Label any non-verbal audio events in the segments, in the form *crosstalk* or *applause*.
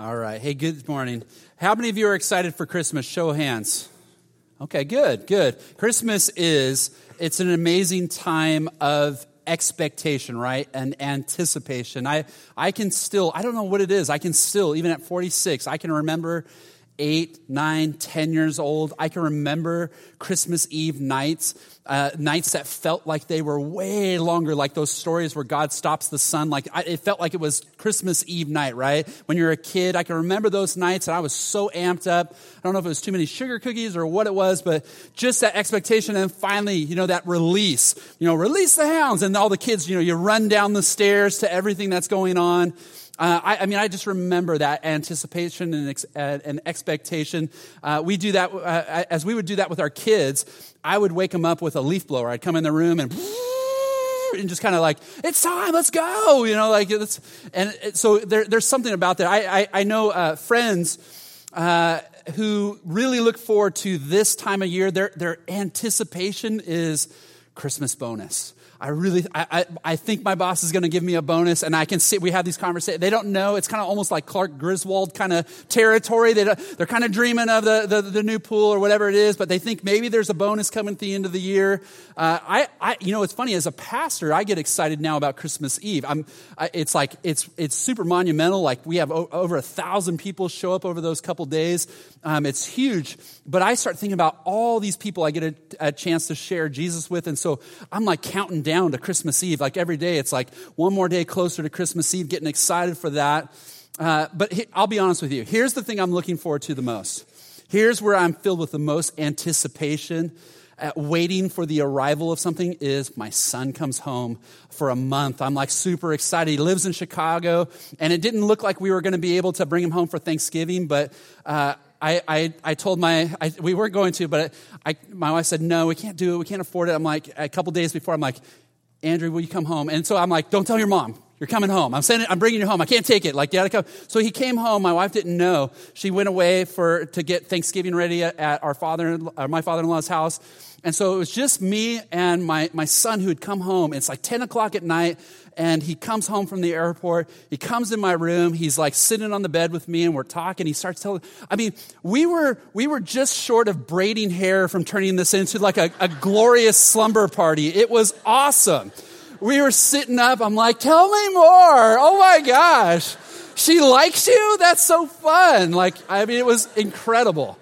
All right. Hey, good morning. How many of you are excited for Christmas? Show of hands. Okay, good, good. Christmas is, it's an amazing time of expectation, right? And anticipation. I, I can still, I don't know what it is. I can still, even at 46, I can remember eight, nine, ten years old. I can remember Christmas Eve nights, uh, nights that felt like they were way longer, like those stories where God stops the sun. Like I, it felt like it was Christmas Eve night, right? When you're a kid, I can remember those nights and I was so amped up. I don't know if it was too many sugar cookies or what it was, but just that expectation and finally, you know, that release, you know, release the hounds and all the kids, you know, you run down the stairs to everything that's going on. Uh, I, I, mean, I just remember that anticipation and, ex, uh, and expectation. Uh, we do that, uh, as we would do that with our kids, I would wake them up with a leaf blower. I'd come in the room and and just kind of like, it's time, let's go, you know, like, it's, and so there, there's something about that. I, I, I know uh, friends uh, who really look forward to this time of year. Their, their anticipation is Christmas bonus. I really, I, I, I think my boss is going to give me a bonus and I can see, we have these conversations. They don't know. It's kind of almost like Clark Griswold kind of territory. They they're kind of dreaming of the, the, the, new pool or whatever it is, but they think maybe there's a bonus coming at the end of the year. Uh, I, I, you know, it's funny as a pastor, I get excited now about Christmas Eve. I'm, I, it's like, it's, it's super monumental. Like we have o- over a thousand people show up over those couple days. Um, it's huge, but I start thinking about all these people I get a, a chance to share Jesus with. And so I'm like counting down to Christmas Eve. Like every day, it's like one more day closer to Christmas Eve, getting excited for that. Uh, but he, I'll be honest with you. Here's the thing I'm looking forward to the most. Here's where I'm filled with the most anticipation. Uh, waiting for the arrival of something is my son comes home for a month. I'm like super excited. He lives in Chicago, and it didn't look like we were going to be able to bring him home for Thanksgiving, but uh, I, I, I told my, I, we weren't going to, but I, my wife said, no, we can't do it. We can't afford it. I'm like, a couple days before, I'm like, Andrew, will you come home? And so I'm like, don't tell your mom. You're coming home. I'm sending, I'm bringing you home. I can't take it. Like, you gotta come. So he came home. My wife didn't know. She went away for, to get Thanksgiving ready at our father, uh, my father-in-law's house. And so it was just me and my, my son who had come home. It's like 10 o'clock at night and he comes home from the airport. He comes in my room. He's like sitting on the bed with me and we're talking. He starts telling, I mean, we were, we were just short of braiding hair from turning this into like a, a glorious slumber party. It was awesome. We were sitting up. I'm like, tell me more. Oh my gosh. She likes you? That's so fun. Like, I mean, it was incredible.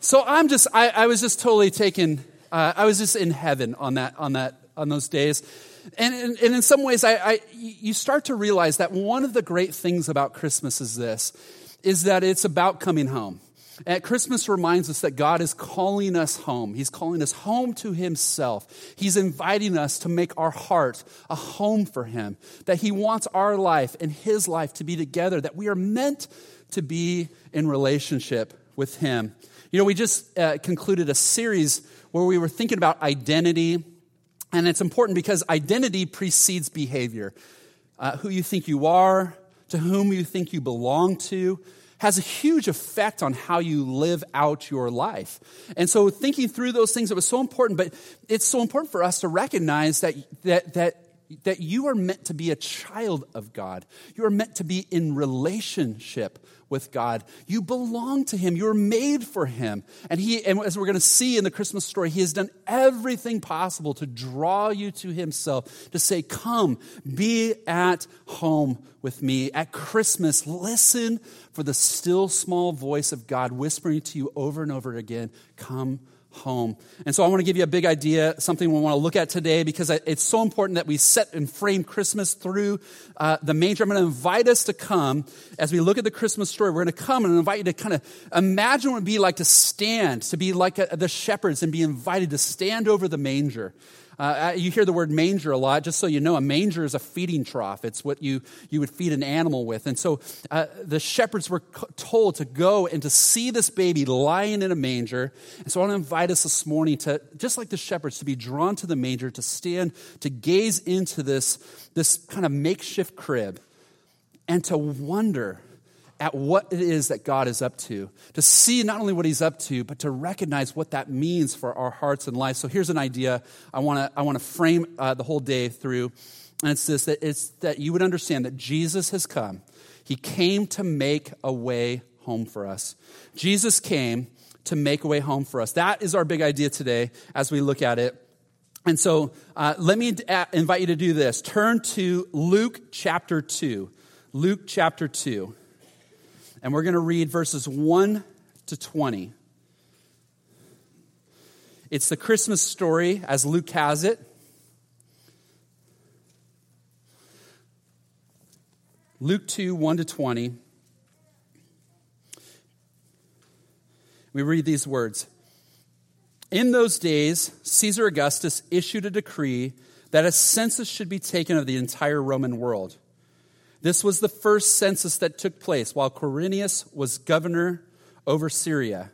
So I'm just, I, I was just totally taken, uh, I was just in heaven on that, on that, on those days. And, and, and in some ways, I, I, you start to realize that one of the great things about Christmas is this, is that it's about coming home. At Christmas reminds us that God is calling us home. He's calling us home to Himself. He's inviting us to make our heart a home for Him. That He wants our life and His life to be together. That we are meant to be in relationship with Him. You know, we just uh, concluded a series where we were thinking about identity and it's important because identity precedes behavior. Uh, who you think you are, to whom you think you belong to, has a huge effect on how you live out your life. And so thinking through those things, it was so important, but it's so important for us to recognize that, that, that that you are meant to be a child of God. You are meant to be in relationship with God. You belong to Him. You're made for Him. And He, and as we're going to see in the Christmas story, He has done everything possible to draw you to Himself, to say, Come, be at home with me. At Christmas, listen for the still small voice of God whispering to you over and over again, Come home. And so I want to give you a big idea, something we want to look at today because it's so important that we set and frame Christmas through uh, the manger. I'm going to invite us to come as we look at the Christmas story. We're going to come and invite you to kind of imagine what it would be like to stand, to be like a, the shepherds and be invited to stand over the manger. Uh, you hear the word manger a lot, just so you know, a manger is a feeding trough. It's what you, you would feed an animal with. And so uh, the shepherds were told to go and to see this baby lying in a manger. And so I want to invite us this morning to, just like the shepherds, to be drawn to the manger, to stand, to gaze into this, this kind of makeshift crib, and to wonder at what it is that God is up to, to see not only what He's up to, but to recognize what that means for our hearts and lives. So here's an idea I want to I want to frame uh, the whole day through, and it's this: that it's that you would understand that Jesus has come. He came to make a way home for us. Jesus came to make a way home for us. That is our big idea today as we look at it. And so uh, let me invite you to do this. Turn to Luke chapter 2. Luke chapter 2. And we're going to read verses 1 to 20. It's the Christmas story as Luke has it. Luke 2, 1 to 20. We read these words In those days, Caesar Augustus issued a decree that a census should be taken of the entire Roman world. This was the first census that took place while Quirinius was governor over Syria.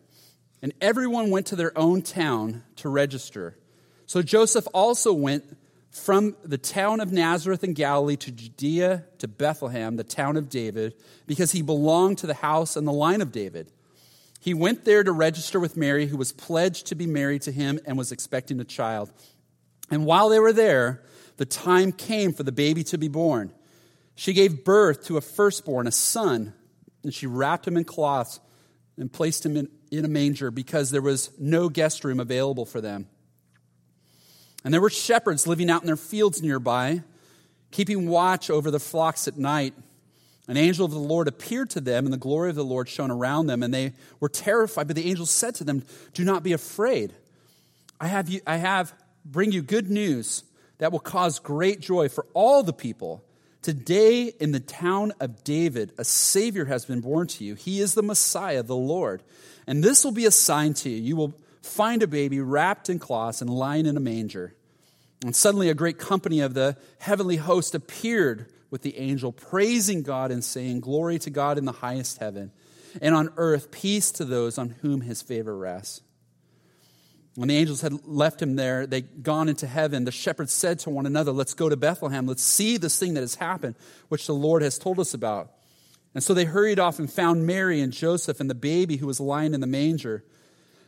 And everyone went to their own town to register. So Joseph also went from the town of Nazareth in Galilee to Judea to Bethlehem, the town of David, because he belonged to the house and the line of David. He went there to register with Mary, who was pledged to be married to him and was expecting a child. And while they were there, the time came for the baby to be born. She gave birth to a firstborn, a son, and she wrapped him in cloths and placed him in, in a manger because there was no guest room available for them. And there were shepherds living out in their fields nearby, keeping watch over the flocks at night. An angel of the Lord appeared to them, and the glory of the Lord shone around them, and they were terrified. But the angel said to them, Do not be afraid. I have, you, I have bring you good news that will cause great joy for all the people. Today, in the town of David, a Savior has been born to you. He is the Messiah, the Lord. And this will be a sign to you. You will find a baby wrapped in cloths and lying in a manger. And suddenly, a great company of the heavenly host appeared with the angel, praising God and saying, Glory to God in the highest heaven, and on earth, peace to those on whom his favor rests. When the angels had left him there, they'd gone into heaven. The shepherds said to one another, Let's go to Bethlehem. Let's see this thing that has happened, which the Lord has told us about. And so they hurried off and found Mary and Joseph and the baby who was lying in the manger.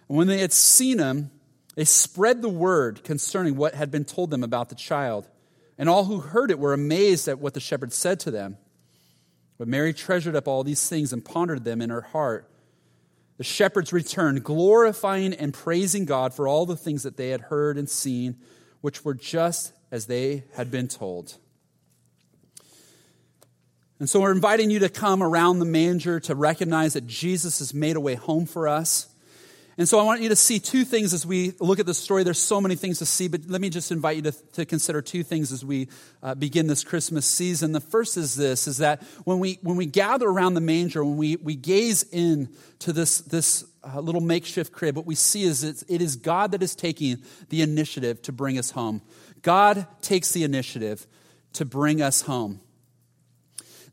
And when they had seen him, they spread the word concerning what had been told them about the child. And all who heard it were amazed at what the shepherds said to them. But Mary treasured up all these things and pondered them in her heart. The shepherds returned, glorifying and praising God for all the things that they had heard and seen, which were just as they had been told. And so we're inviting you to come around the manger to recognize that Jesus has made a way home for us. And so I want you to see two things as we look at the story. There's so many things to see, but let me just invite you to, to consider two things as we uh, begin this Christmas season. The first is this, is that when we, when we gather around the manger, when we, we gaze in to this, this uh, little makeshift crib, what we see is it, it is God that is taking the initiative to bring us home. God takes the initiative to bring us home.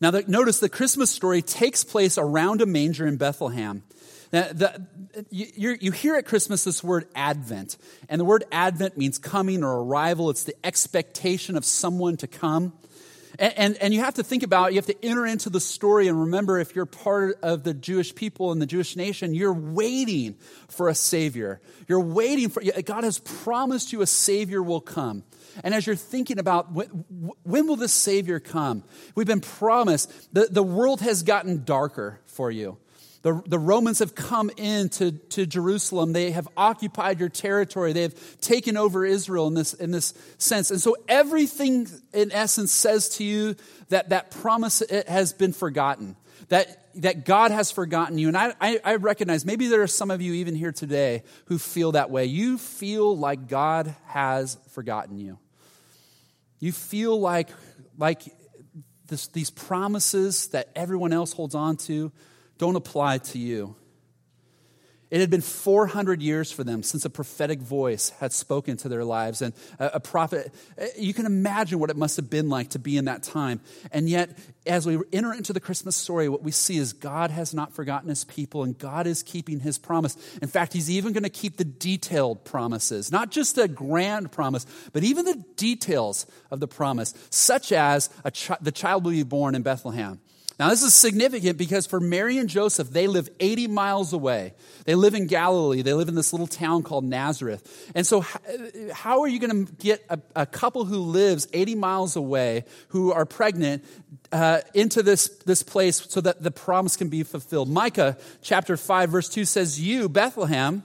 Now, the, notice the Christmas story takes place around a manger in Bethlehem. Now, the, you, you hear at Christmas this word Advent, and the word Advent means coming or arrival. It's the expectation of someone to come. And, and, and, you have to think about, you have to enter into the story and remember if you're part of the Jewish people and the Jewish nation, you're waiting for a Savior. You're waiting for, God has promised you a Savior will come. And as you're thinking about when, when will this Savior come, we've been promised, the, the world has gotten darker for you. The, the Romans have come into to Jerusalem. They have occupied your territory. They have taken over Israel in this, in this sense. And so everything, in essence, says to you that that promise has been forgotten, that, that God has forgotten you. And I, I, I recognize maybe there are some of you even here today who feel that way. You feel like God has forgotten you. You feel like, like this, these promises that everyone else holds on to don't apply to you. It had been 400 years for them since a prophetic voice had spoken to their lives. And a, prophet, eh, you can imagine what it must have been like to be in that time. And yet, as we enter into the Christmas story, what we see is God has not forgotten his people and God is keeping his promise. In fact, he's even going to keep the detailed promises, not just a grand promise, but even the details of the promise, such as the child will be born in Bethlehem Now, this is significant because for Mary and Joseph, they live 80 miles away. They live in Galilee. They live in this little town called Nazareth. And so, how are you going to get a, a, couple who lives 80 miles away, who are pregnant, uh, into this, this place so that the promise can be fulfilled? Micah chapter 5, verse 2 says, You, Bethlehem,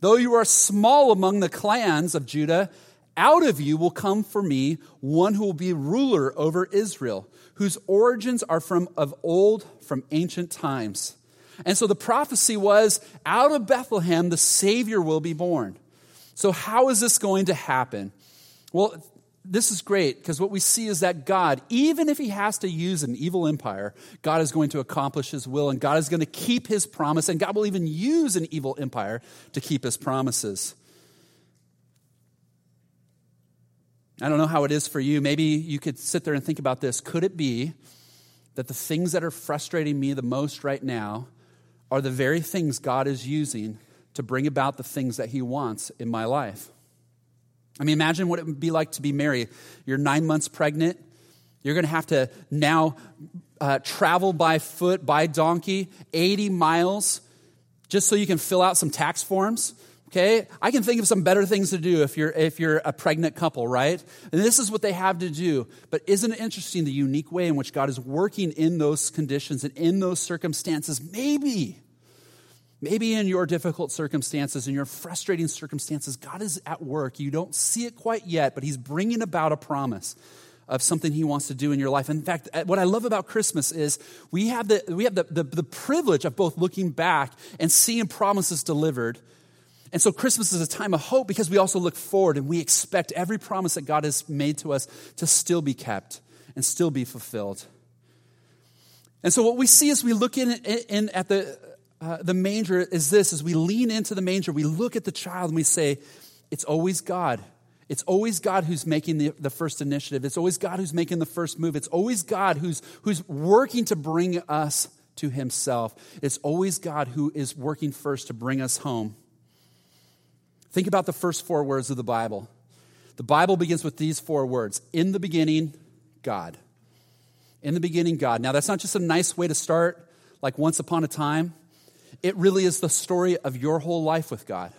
though you are small among the clans of Judah, out of you will come for me one who will be ruler over Israel whose origins are from of old, from ancient times. And so the prophecy was out of Bethlehem, the Savior will be born. So, how is this going to happen? Well, this is great because what we see is that God, even if he has to use an evil empire, God is going to accomplish his will and God is going to keep his promise, and God will even use an evil empire to keep his promises. I don't know how it is for you. Maybe you could sit there and think about this. Could it be that the things that are frustrating me the most right now are the very things God is using to bring about the things that He wants in my life? I mean, imagine what it would be like to be Mary. You're nine months pregnant. You're going to have to now uh, travel by foot, by donkey, 80 miles, just so you can fill out some tax forms. Okay? I can think of some better things to do if you're, if you're a pregnant couple, right? And this is what they have to do. But isn't it interesting the unique way in which God is working in those conditions and in those circumstances? Maybe, maybe in your difficult circumstances, in your frustrating circumstances, God is at work. You don't see it quite yet, but He's bringing about a promise of something he wants to do in your life. In fact, uh, what I love about Christmas is we have the, we have the, the, the privilege of both looking back and seeing promises delivered and so Christmas is a time of hope because we also look forward and we expect every promise that God has made to us to still be kept and still be fulfilled. And so what we see as we look in, in at the, uh, the manger is this, as we lean into the manger, we look at the child and we say, it's always God. It's always God who's making the, the first initiative. It's always God who's making the first move. It's always God who's, who's working to bring us to himself. It's always God who is working first to bring us home. Think about the first four words of the Bible. The Bible begins with these four words In the beginning, God. In the beginning, God. Now, that's not just a nice way to start, like once upon a time. It really is the story of your whole life with God.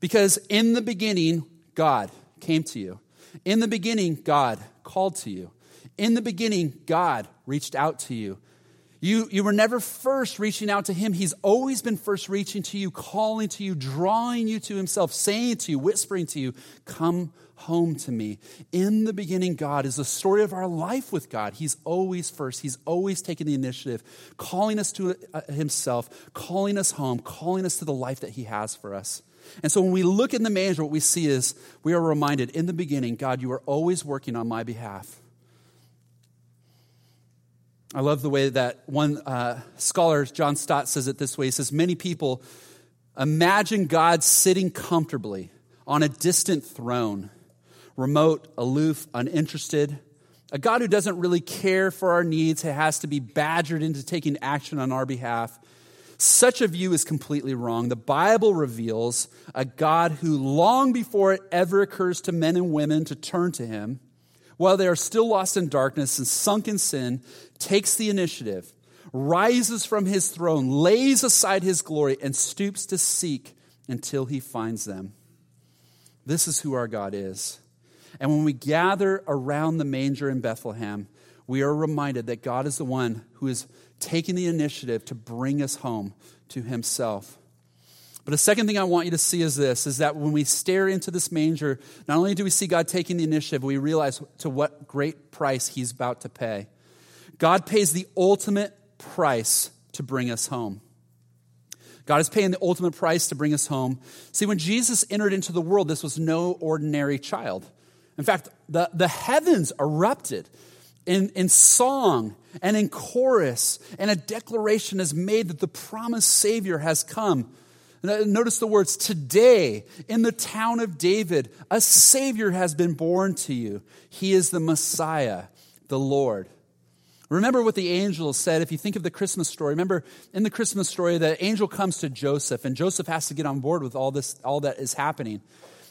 Because in the beginning, God came to you. In the beginning, God called to you. In the beginning, God reached out to you. You, you were never first reaching out to him. He's always been first reaching to you, calling to you, drawing you to himself, saying to you, whispering to you, Come home to me. In the beginning, God is the story of our life with God. He's always first, He's always taking the initiative, calling us to uh, Himself, calling us home, calling us to the life that He has for us. And so when we look in the manger, what we see is we are reminded in the beginning, God, you are always working on my behalf. I love the way that one uh, scholar, John Stott, says it this way. He says, Many people imagine God sitting comfortably on a distant throne, remote, aloof, uninterested. A God who doesn't really care for our needs, who has to be badgered into taking action on our behalf. Such a view is completely wrong. The Bible reveals a God who, long before it ever occurs to men and women to turn to Him, while they are still lost in darkness and sunk in sin, takes the initiative, rises from his throne, lays aside his glory, and stoops to seek until he finds them. This is who our God is. And when we gather around the manger in Bethlehem, we are reminded that God is the one who is taking the initiative to bring us home to himself. But a second thing I want you to see is this is that when we stare into this manger, not only do we see God taking the initiative, we realize to what great price he's about to pay. God pays the ultimate price to bring us home. God is paying the ultimate price to bring us home. See, when Jesus entered into the world, this was no ordinary child. In fact, the, the heavens erupted in, in song and in chorus, and a declaration is made that the promised Savior has come. Notice the words today in the town of David, a Savior has been born to you. He is the Messiah, the Lord. Remember what the angel said. If you think of the Christmas story, remember in the Christmas story, the angel comes to Joseph, and Joseph has to get on board with all this, all that is happening.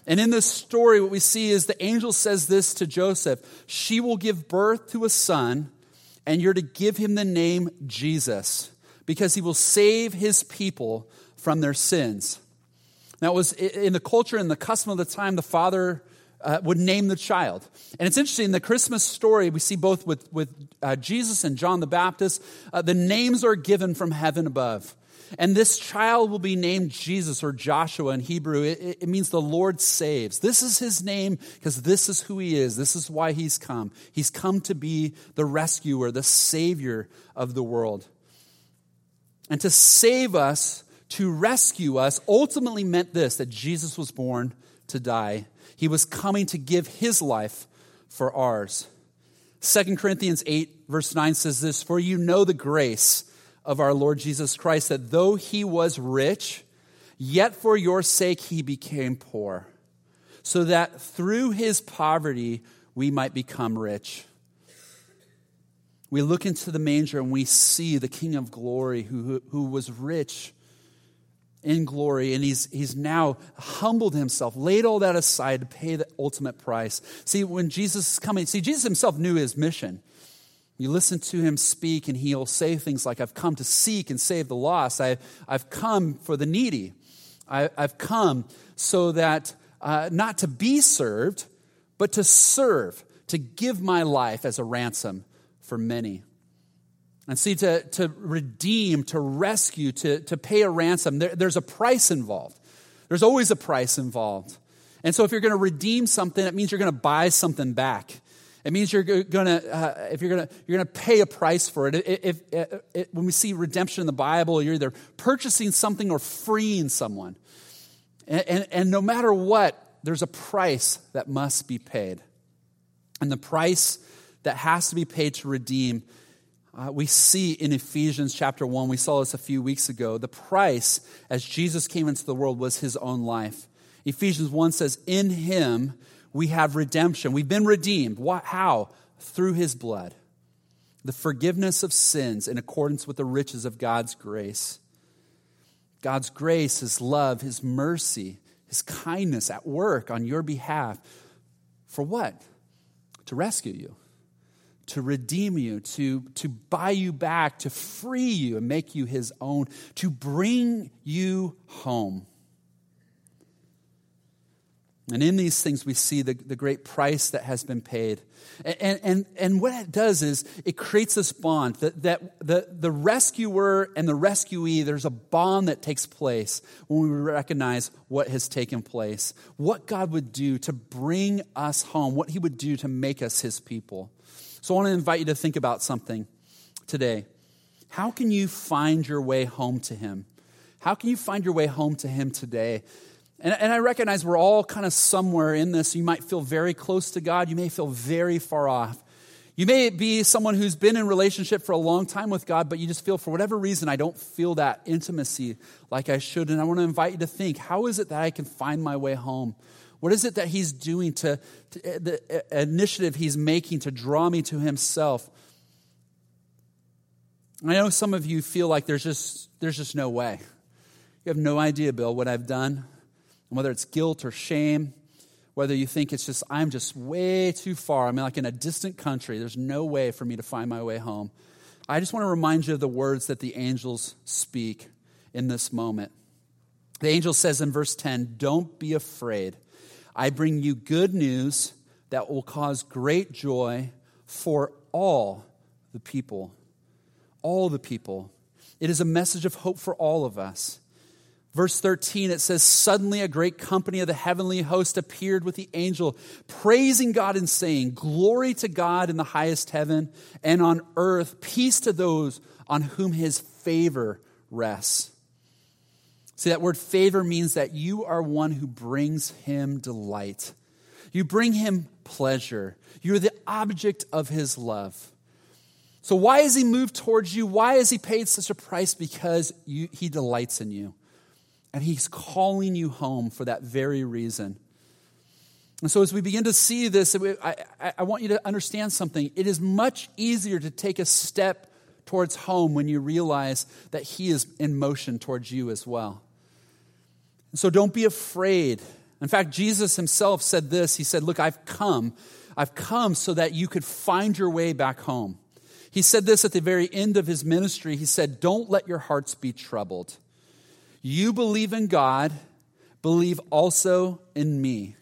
And in this story, what we see is the angel says this to Joseph She will give birth to a son and you're to give him the name Jesus because he will save his people from their sins. Now, it was in the culture and the custom of the time, the father uh, would name the child. And it's interesting, in the Christmas story, we see both with, with uh, Jesus and John the Baptist, uh, the names are given from heaven above. And this child will be named Jesus or Joshua in Hebrew. It, it means the Lord saves. This is his name because this is who he is. This is why he's come. He's come to be the rescuer, the savior of the world. And to save us, to rescue us, ultimately meant this that Jesus was born to die. He was coming to give his life for ours. 2 Corinthians 8, verse 9 says this For you know the grace of our Lord Jesus Christ, that though he was rich, yet for your sake he became poor, so that through his poverty we might become rich. We look into the manger and we see the King of glory who, who was rich in glory, and he's, he's now humbled himself, laid all that aside to pay the ultimate price. See, when Jesus is coming, see, Jesus himself knew his mission. You listen to him speak, and he'll say things like, I've come to seek and save the lost. I, I've come for the needy. I, have come so that uh, not to be served, but to serve, to give my life as a ransom for many. And see, to, to redeem, to rescue, to, to pay a ransom, there, there's a price involved. There's always a price involved. And so if you're going to redeem something, it means you're going to buy something back. It means you're going to, uh, if you're going to, you're going to pay a price for it. If, if, if, when we see redemption in the Bible, you're either purchasing something or freeing someone. And, and, and no matter what, there's a price that must be paid. And the price that has to be paid to redeem, uh, we see in Ephesians chapter 1, we saw this a few weeks ago. The price as Jesus came into the world was his own life. Ephesians 1 says, In him, we have redemption. We've been redeemed. What, how? Through his blood. The forgiveness of sins in accordance with the riches of God's grace. God's grace, his love, his mercy, his kindness at work on your behalf. For what? To rescue you, to redeem you, to, to buy you back, to free you and make you his own, to bring you home. And in these things, we see the, the great price that has been paid. And, and, and what it does is it creates this bond that, that the, the rescuer and the rescuee, there's a bond that takes place when we recognize what has taken place, what God would do to bring us home, what he would do to make us his people. So I want to invite you to think about something today. How can you find your way home to him? How can you find your way home to him today? And, and I recognize we're all kind of somewhere in this. You might feel very close to God, you may feel very far off. You may be someone who's been in relationship for a long time with God, but you just feel for whatever reason I don't feel that intimacy like I should. And I want to invite you to think, how is it that I can find my way home? What is it that he's doing to, to eh, the eh, initiative he's making to draw me to himself? I know some of you feel like there's just there's just no way. You have no idea, Bill, what I've done and whether it's guilt or shame, whether you think it's just, I'm just way too far. I'm like in a distant country. There's no way for me to find my way home. I just want to remind you of the words that the angels speak in this moment. The angel says in verse 10, Don't be afraid. I bring you good news that will cause great joy for all the people. All the people. It is a message of hope for all of us. Verse 13, it says, Suddenly a great company of the heavenly host appeared with the angel, praising God and saying, Glory to God in the highest heaven, and on earth, peace to those on whom his favor rests. See, that word favor means that you are one who brings him delight. You bring him pleasure. You're the object of his love. So, why has he moved towards you? Why has he paid such a price? Because you, he delights in you. And He's calling you home for that very reason. And so, as we begin to see this, I, I, want you to understand something. It is much easier to take a step towards home when you realize that He is in motion towards you as well. And so, don't be afraid. In fact, Jesus Himself said this He said, Look, I've come. I've come so that you could find your way back home. He said this at the very end of his ministry. He said, Don't let your hearts be troubled. You believe in God, believe also in me.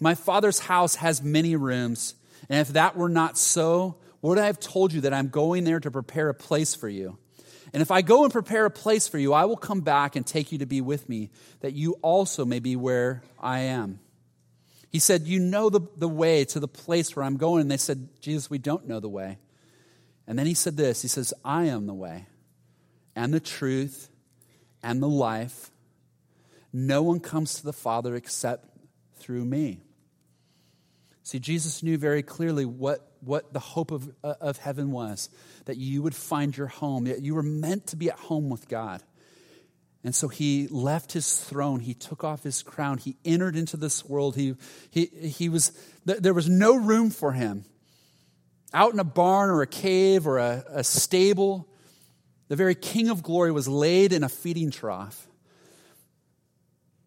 My Father's house has many rooms, and if that were not so, would I have told you that I'm going there to prepare a place for you? And if I go and prepare a place for you, I will come back and take you to be with me, that you also may be where I am. He said, You know the, the way to the place where I'm going. And they said, Jesus, we don't know the way. And then he said this He says, I am the way and the truth and the life. No one comes to the Father except through me. See, Jesus knew very clearly what, what the hope of, uh, of heaven was that you would find your home, that you were meant to be at home with God. And so he left his throne. He took off his crown. He entered into this world. He, he, he was, there was no room for him. Out in a barn or a cave or a, a stable, the very king of glory was laid in a feeding trough.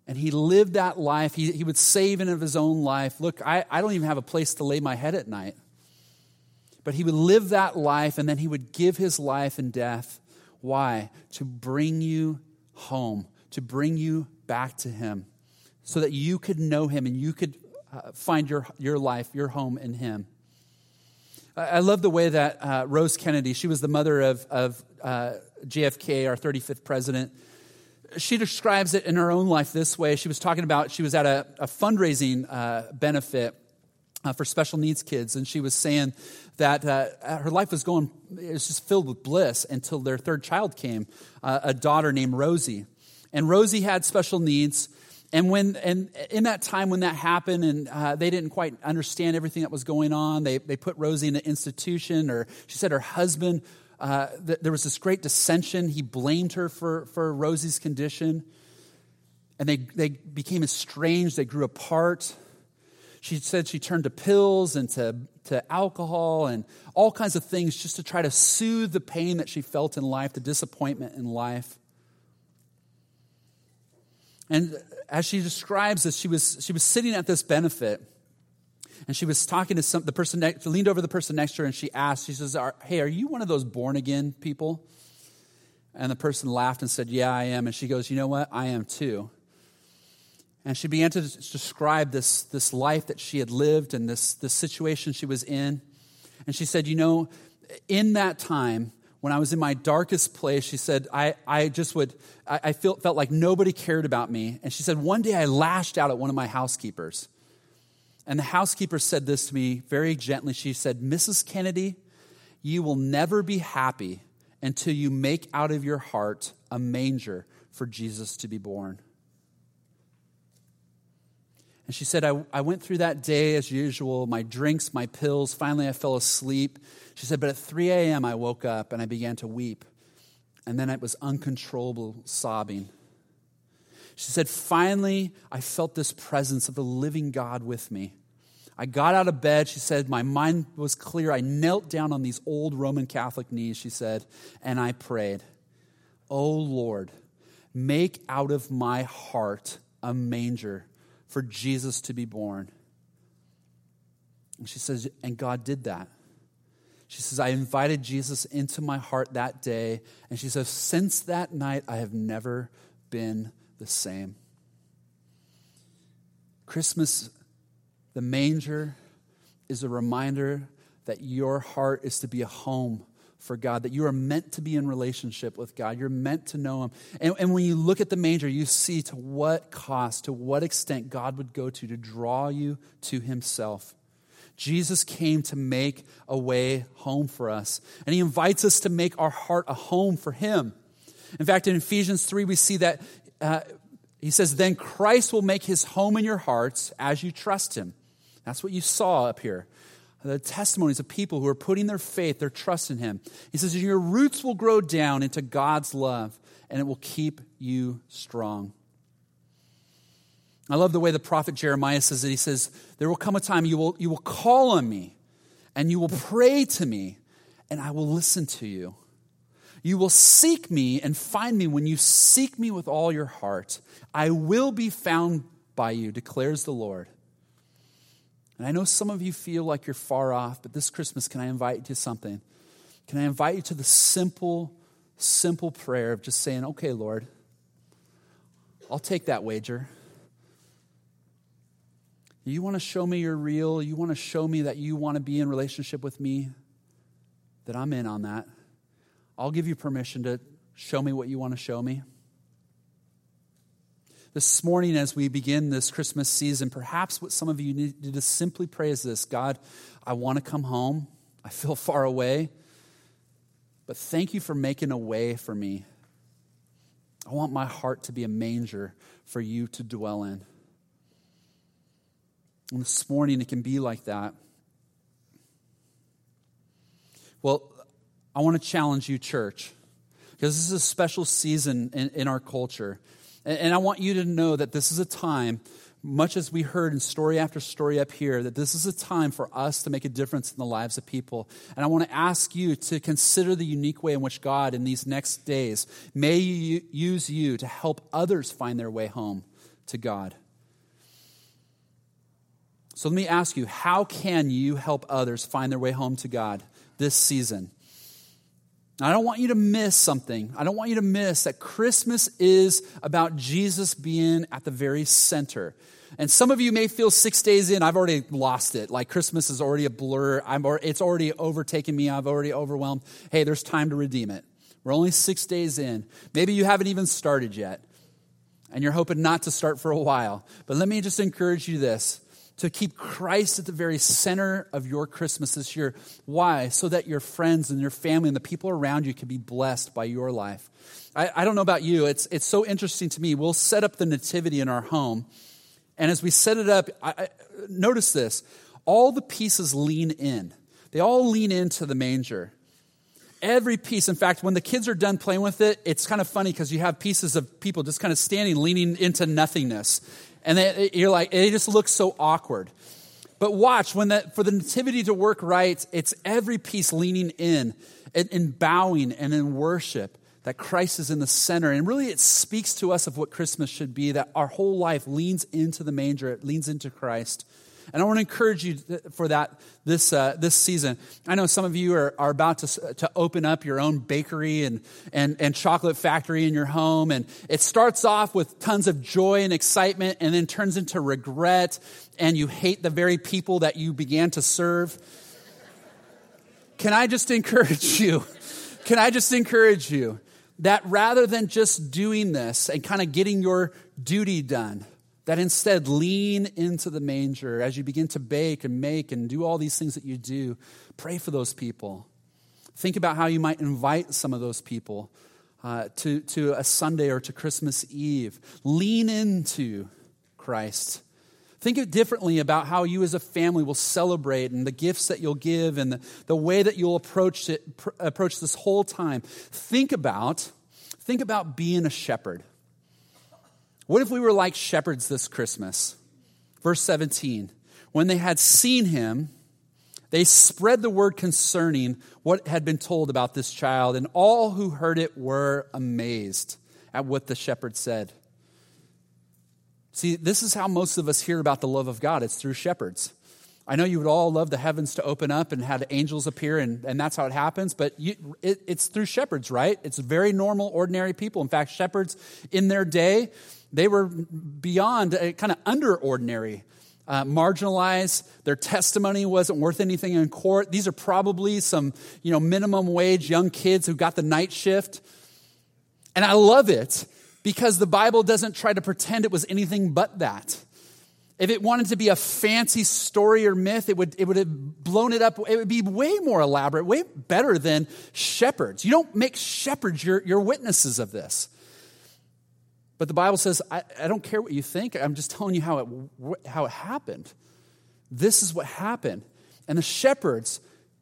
And he lived that life. He, he would save even of his own life, Look, I, I don't even have a place to lay my head at night. But he would live that life and then he would give his life in death. Why? To bring you home, to bring you back to him, so that you could know him and you could uh, find your, your life, your home in him. I love the way that uh, Rose Kennedy, she was the mother of, of uh, JFK, our 35th president she describes it in her own life this way. She was talking about, she was at a, a fundraising uh, benefit uh, for special needs kids, and she was saying that uh, her life was going, it was just filled with bliss until their third child came, uh, a daughter named Rosie. And Rosie had special needs. And when and in that time when that happened, and uh, they didn't quite understand everything that was going on, they they put Rosie in an institution, or she said her husband uh, th- there was this great dissension. He blamed her for, for Rosie's condition. And they, they became estranged, they grew apart. She said she turned to pills and to, to alcohol and all kinds of things just to try to soothe the pain that she felt in life, the disappointment in life. And as she describes this, she was, she was sitting at this benefit and she was talking to some, the person next, leaned over the person next to her and she asked, she says, Hey, are you one of those born again people? And the person laughed and said, Yeah, I am. And she goes, You know what? I am too. And she began to describe this, this life that she had lived and this, this situation she was in. And she said, You know, in that time, when I was in my darkest place, she said, I, I just would, I, I felt, felt like nobody cared about me. And she said, One day I lashed out at one of my housekeepers. And the housekeeper said this to me very gently. She said, Mrs. Kennedy, you will never be happy until you make out of your heart a manger for Jesus to be born. And she said, I, I went through that day as usual, my drinks, my pills. Finally, I fell asleep. She said, but at 3 a.m., I woke up and I began to weep. And then it was uncontrollable sobbing. She said, Finally, I felt this presence of the living God with me. I got out of bed. She said, My mind was clear. I knelt down on these old Roman Catholic knees, she said, and I prayed, Oh Lord, make out of my heart a manger for Jesus to be born. And she says, And God did that. She says, I invited Jesus into my heart that day. And she says, Since that night, I have never been the same. Christmas, the manger, is a reminder that your heart is to be a home for God, that you are meant to be in relationship with God. You're meant to know Him. And, and when you look at the manger, you see to what cost, to what extent God would go to to draw you to Himself. Jesus came to make a way home for us, and He invites us to make our heart a home for Him. In fact, in Ephesians 3, we see that uh, he says, Then Christ will make his home in your hearts as you trust him. That's what you saw up here. The testimonies of people who are putting their faith, their trust in him. He says, Your roots will grow down into God's love, and it will keep you strong. I love the way the prophet Jeremiah says it. He says, There will come a time you will, you will call on me, and you will pray to me, and I will listen to you. You will seek me and find me when you seek me with all your heart. I will be found by you, declares the Lord. And I know some of you feel like you're far off, but this Christmas, can I invite you to something? can I invite you to the simple, simple prayer of just saying, okay, Lord, I'll take that wager. You want to show me you're real? You want to show me that you want to be in relationship with me? That I'm in on that. I'll give you permission to show me what you want to show me. This morning, as we begin this Christmas season, perhaps what some of you need to simply pray is this God, I want to come home. I feel *laughs* far away. But thank you for making a way for me. I want my heart to be a manger for you to dwell in. And this morning, it can be like that. Well, I want to challenge you, church, because this is a special season in, in our culture. And, I want you to know that this is a time much as we heard in story after story up here, that this is a time for us to make a difference in the lives of people. And I want to ask you to consider the unique way in which God, in these next days, may use you to help others find their way home to God. So let me ask you how can you help others find their way home to God this season? I don't want you to miss something. I don't want you to miss that Christmas is about Jesus being at the very center. And some of you may feel six days in, I've already lost it. Like Christmas is already a blur. I'm, it's already overtaken me. I've already overwhelmed. Hey, there's time to redeem it. We're only six days in. Maybe you haven't even started yet. And you're hoping not to start for a while. But let me just encourage you this to keep Christ at the very center of your Christmas this year. Why? So that your friends and your family and the people around you can be blessed by your life. I, I don't know about you, it's, it's so interesting to me. We'll set up the nativity in our home, and as we set it up, I, I, notice this all the pieces lean in, they all lean into the manger every piece. In fact, when the kids are done playing with it, it's kind of funny because you have pieces of people just kind of standing, leaning into nothingness. And they, you're like, it just looks so awkward. But watch, when that, for the nativity to work right, it's every piece leaning in and, and bowing and in worship that Christ is in the center. And really, it speaks to us of what Christmas should be that our whole life leans into the manger, it leans into Christ. And I want to encourage you for that this, uh, this season. I know some of you are, are about to, to open up your own bakery and, and, and chocolate factory in your home. And it starts off with tons of joy and excitement and then turns into regret. And you hate the very people that you began to serve. Can I just encourage *laughs* you? Can I just encourage you that rather than just doing this and kind of getting your duty done, that instead lean into the manger as you begin to bake and make and do all these things that you do. Pray for those people. Think about how you might invite some of those people uh, to, to a Sunday or to Christmas Eve. Lean into Christ. Think differently about how you as a family will celebrate and the gifts that you'll give and the, the way that you'll approach it, pr- approach this whole time. Think about, think about being a shepherd. What if we were like shepherds this Christmas? Verse 17. When they had seen him, they spread the word concerning what had been told about this child, and all who heard it were amazed at what the shepherd said. See, this is how most of us hear about the love of God it's through shepherds. I know you would all love the heavens to open up and have angels appear, and, and that's how it happens, but you, it, it's through shepherds, right? It's very normal, ordinary people. In fact, shepherds in their day, they were beyond, uh, kind of under ordinary, uh, marginalized. Their testimony wasn't worth anything in court. These are probably some, you know, minimum wage young kids who got the night shift. And I love it because the Bible doesn't try to pretend it was anything but that. If it wanted to be a fancy story or myth, it would, it would have blown it up. It would be way more elaborate, way better than shepherds. You don't make shepherds your, your witnesses of this. But the Bible says, I, I don't care what you think. I'm just telling you how it, how it happened. This is what happened. And the shepherds,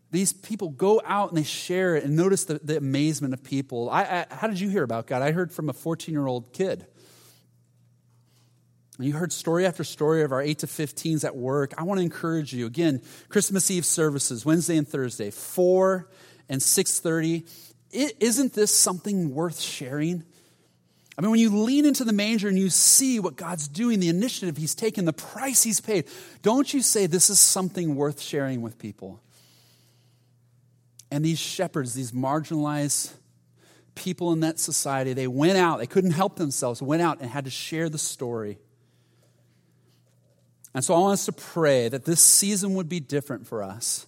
these people go out and they share it and notice the, the amazement of people. I, I, how did you hear about God? I heard from a 14 year old kid. You heard story after story of our 8 to 15s at work. I want to encourage you again, Christmas Eve services, Wednesday and Thursday, 4 and 6:30. Isn't this something worth sharing? I mean, when you lean into the manger and you see what God's doing, the initiative He's taken, the price He's paid, don't you say this is something worth sharing with people? And these shepherds, these marginalized people in that society, they went out, they couldn't help themselves, went out and had to share the story. And so I want us to pray that this season would be different for us.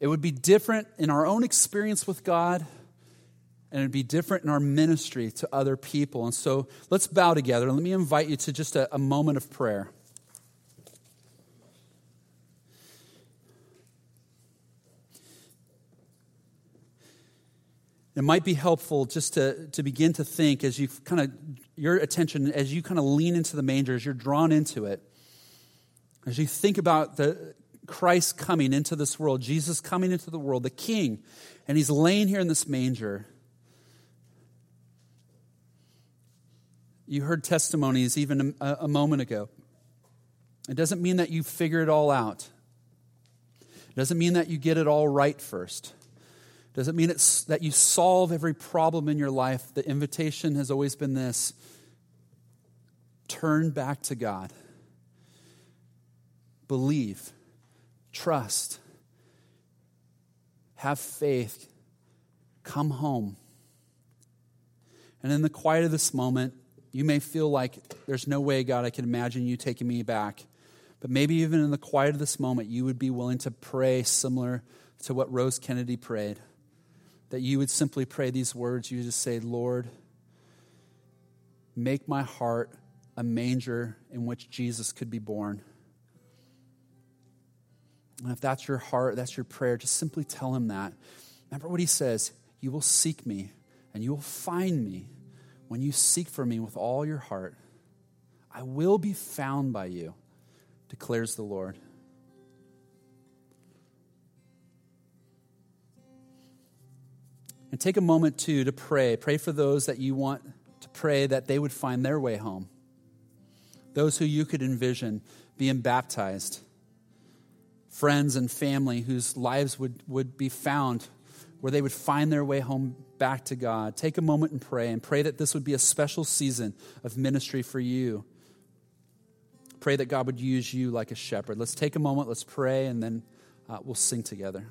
It would be different in our own experience with God, and it would be different in our ministry to other people. And so let's bow together. Let me invite you to just a, a moment of prayer. It might be helpful just to, to begin to think as you kind of, your attention, as you kind of lean into the manger, as you're drawn into it, as you think about the Christ coming into this world, Jesus coming into the world, the King, and he's laying here in this manger. You heard testimonies even a, a moment ago. It doesn't mean that you figure it all out. It doesn't mean that you get it all right first. It doesn't mean it's, that you solve every problem in your life? The invitation has always been this turn back to God, believe, trust, have faith, come home. And in the quiet of this moment, you may feel like there's no way, God, I can imagine you taking me back. But maybe even in the quiet of this moment, you would be willing to pray similar to what Rose Kennedy prayed that you would simply pray these words. You just say, Lord, make my heart a manger in which Jesus could be born. And if that's your heart, that's your prayer, just simply tell him that. Remember what he says You will seek me, and you will find me when you seek for me with all your heart. I will be found by you, declares the Lord. And take a moment, too, to pray. Pray for those that you want to pray that they would find their way home. Those who you could envision being baptized. Friends and family whose lives would, would be found where they would find their way home back to God. Take a moment and pray, and pray that this would be a special season of ministry for you. Pray that God would use you like a shepherd. Let's take a moment, let's pray, and then uh, we'll sing together.